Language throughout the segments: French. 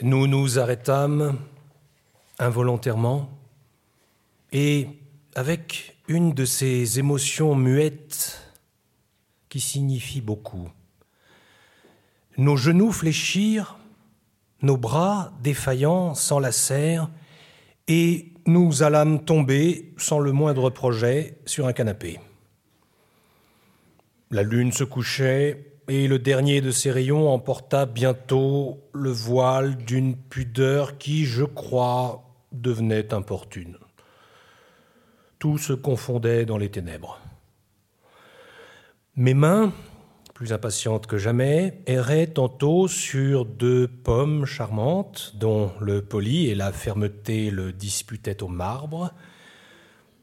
Nous nous arrêtâmes involontairement et avec une de ces émotions muettes qui signifient beaucoup. Nos genoux fléchirent, nos bras défaillants s'enlacèrent et nous allâmes tomber sans le moindre projet sur un canapé. La lune se couchait et le dernier de ses rayons emporta bientôt le voile d'une pudeur qui, je crois, devenait importune. Tout se confondait dans les ténèbres. Mes mains, plus impatientes que jamais, erraient tantôt sur deux pommes charmantes dont le poli et la fermeté le disputaient au marbre,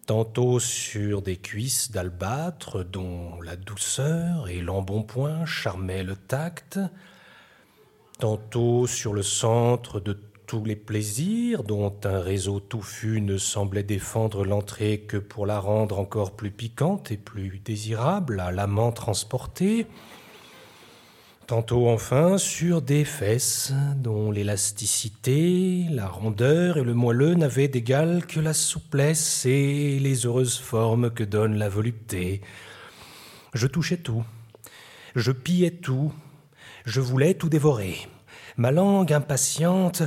tantôt sur des cuisses d'albâtre dont la douceur et l'embonpoint charmaient le tact, tantôt sur le centre de tous les plaisirs dont un réseau touffu ne semblait défendre l'entrée que pour la rendre encore plus piquante et plus désirable à l'amant transporté, tantôt enfin sur des fesses dont l'élasticité, la rondeur et le moelleux n'avaient d'égal que la souplesse et les heureuses formes que donne la volupté. Je touchais tout, je pillais tout, je voulais tout dévorer. Ma langue impatiente,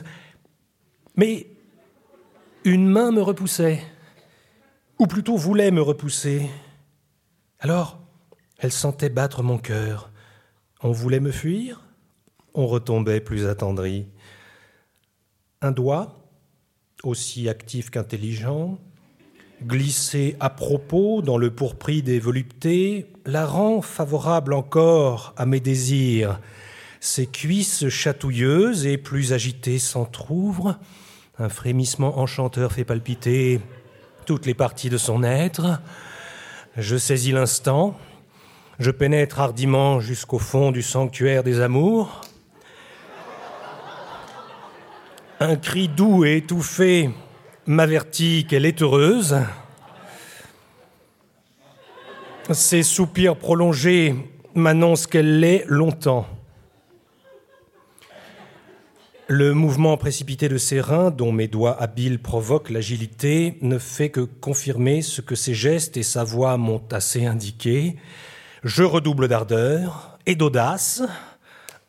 mais une main me repoussait, ou plutôt voulait me repousser. Alors, elle sentait battre mon cœur on voulait me fuir, on retombait plus attendri. Un doigt, aussi actif qu'intelligent, glissé à propos dans le pourpris des voluptés, la rend favorable encore à mes désirs. Ses cuisses chatouilleuses et plus agitées s'entr'ouvrent. Un frémissement enchanteur fait palpiter toutes les parties de son être. Je saisis l'instant, je pénètre hardiment jusqu'au fond du sanctuaire des amours. Un cri doux et étouffé m'avertit qu'elle est heureuse. Ses soupirs prolongés m'annoncent qu'elle l'est longtemps. Le mouvement précipité de ses reins, dont mes doigts habiles provoquent l'agilité, ne fait que confirmer ce que ses gestes et sa voix m'ont assez indiqué. Je redouble d'ardeur et d'audace.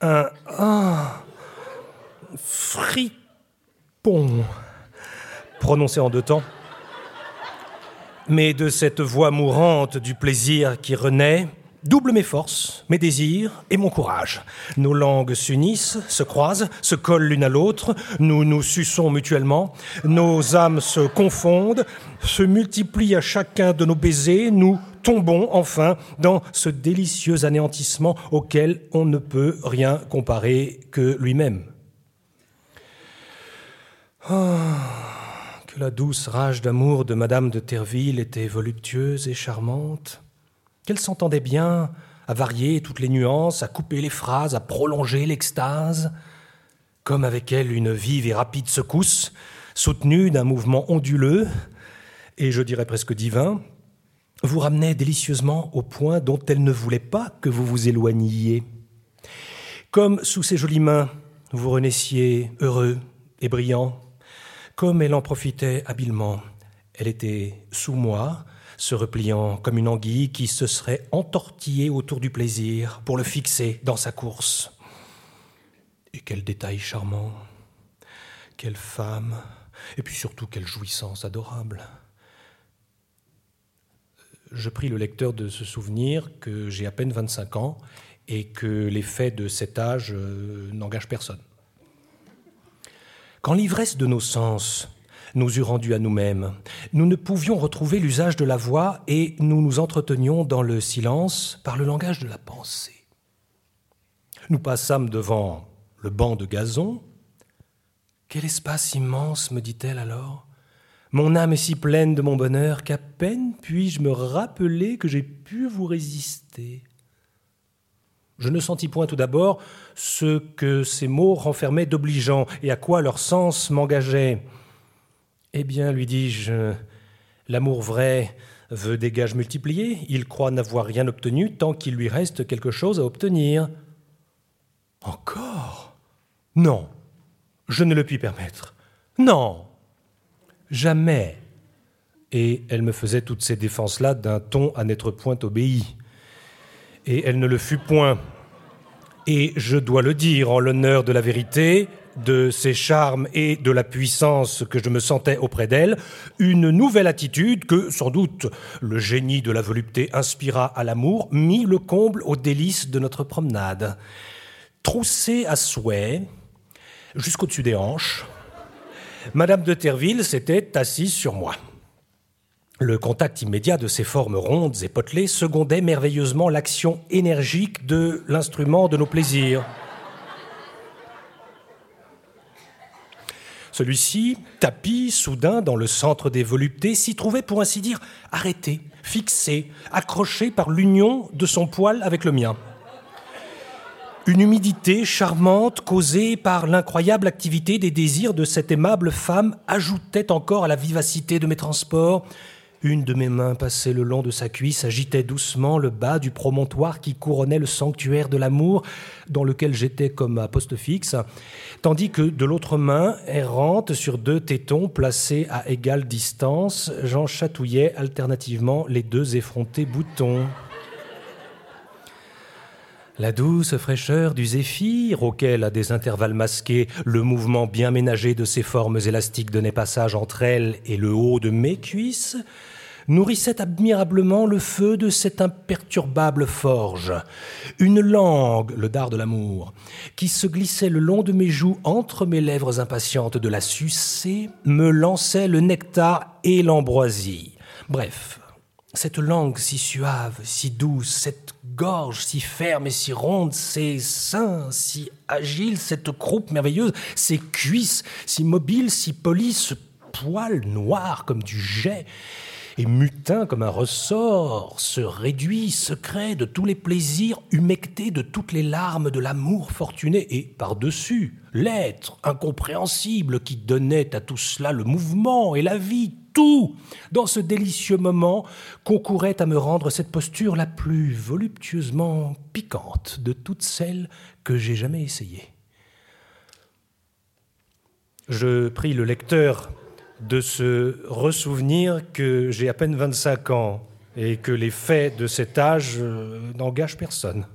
Un, un fripon prononcé en deux temps. Mais de cette voix mourante du plaisir qui renaît, double mes forces, mes désirs et mon courage. Nos langues s'unissent, se croisent, se collent l'une à l'autre, nous nous suçons mutuellement, nos âmes se confondent, se multiplient à chacun de nos baisers, nous tombons enfin dans ce délicieux anéantissement auquel on ne peut rien comparer que lui-même. Ah, que la douce rage d'amour de Madame de Terville était voluptueuse et charmante, qu'elle s'entendait bien à varier toutes les nuances, à couper les phrases, à prolonger l'extase, comme avec elle une vive et rapide secousse, soutenue d'un mouvement onduleux, et je dirais presque divin, vous ramenait délicieusement au point dont elle ne voulait pas que vous vous éloigniez. Comme sous ses jolies mains, vous renaissiez heureux et brillant, comme elle en profitait habilement. Elle était sous moi, se repliant comme une anguille qui se serait entortillée autour du plaisir pour le fixer dans sa course. Et quel détail charmant, quelle femme, et puis surtout quelle jouissance adorable je prie le lecteur de se souvenir que j'ai à peine 25 ans et que les faits de cet âge euh, n'engagent personne. Quand l'ivresse de nos sens nous eut rendus à nous-mêmes, nous ne pouvions retrouver l'usage de la voix et nous nous entretenions dans le silence par le langage de la pensée. Nous passâmes devant le banc de gazon. Quel espace immense, me dit-elle alors mon âme est si pleine de mon bonheur qu'à peine puis-je me rappeler que j'ai pu vous résister. Je ne sentis point tout d'abord ce que ces mots renfermaient d'obligeant et à quoi leur sens m'engageait. Eh bien, lui dis-je, l'amour vrai veut des gages multipliés, il croit n'avoir rien obtenu tant qu'il lui reste quelque chose à obtenir. Encore? Non, Je ne le puis permettre. Non, jamais. Et elle me faisait toutes ces défenses-là d'un ton à n'être point obéi. Et elle ne le fut point. Et je dois le dire en l'honneur de la vérité, de ses charmes et de la puissance que je me sentais auprès d'elle, une nouvelle attitude que, sans doute, le génie de la volupté inspira à l'amour, mit le comble aux délices de notre promenade. Troussée à souhait, jusqu'au-dessus des hanches, Madame de Terville s'était assise sur moi. Le contact immédiat de ces formes rondes et potelées secondait merveilleusement l'action énergique de l'instrument de nos plaisirs. Celui-ci, tapis soudain dans le centre des voluptés, s'y trouvait pour ainsi dire arrêté, fixé, accroché par l'union de son poil avec le mien. Une humidité charmante causée par l'incroyable activité des désirs de cette aimable femme ajoutait encore à la vivacité de mes transports une de mes mains passée le long de sa cuisse agitait doucement le bas du promontoire qui couronnait le sanctuaire de l'amour dans lequel j'étais comme à poste fixe, tandis que de l'autre main, errante sur deux tétons placés à égale distance, j'en chatouillais alternativement les deux effrontés boutons. La douce fraîcheur du zéphyr, auquel, à des intervalles masqués, le mouvement bien ménagé de ses formes élastiques donnait passage entre elles et le haut de mes cuisses, nourrissait admirablement le feu de cette imperturbable forge. Une langue, le dard de l'amour, qui se glissait le long de mes joues entre mes lèvres impatientes de la sucer, me lançait le nectar et l'ambroisie. Bref, cette langue si suave, si douce, cette gorge si ferme et si ronde, ces seins si agiles, cette croupe merveilleuse, ces cuisses si mobiles, si polies, ce poil noir comme du jet, et mutin comme un ressort, se réduit, secret de tous les plaisirs, humecté de toutes les larmes de l'amour fortuné, et par-dessus, l'être incompréhensible qui donnait à tout cela le mouvement et la vie, tout, dans ce délicieux moment, concourait à me rendre cette posture la plus voluptueusement piquante de toutes celles que j'ai jamais essayées. Je prie le lecteur de se ressouvenir que j'ai à peine 25 ans et que les faits de cet âge euh, n'engagent personne.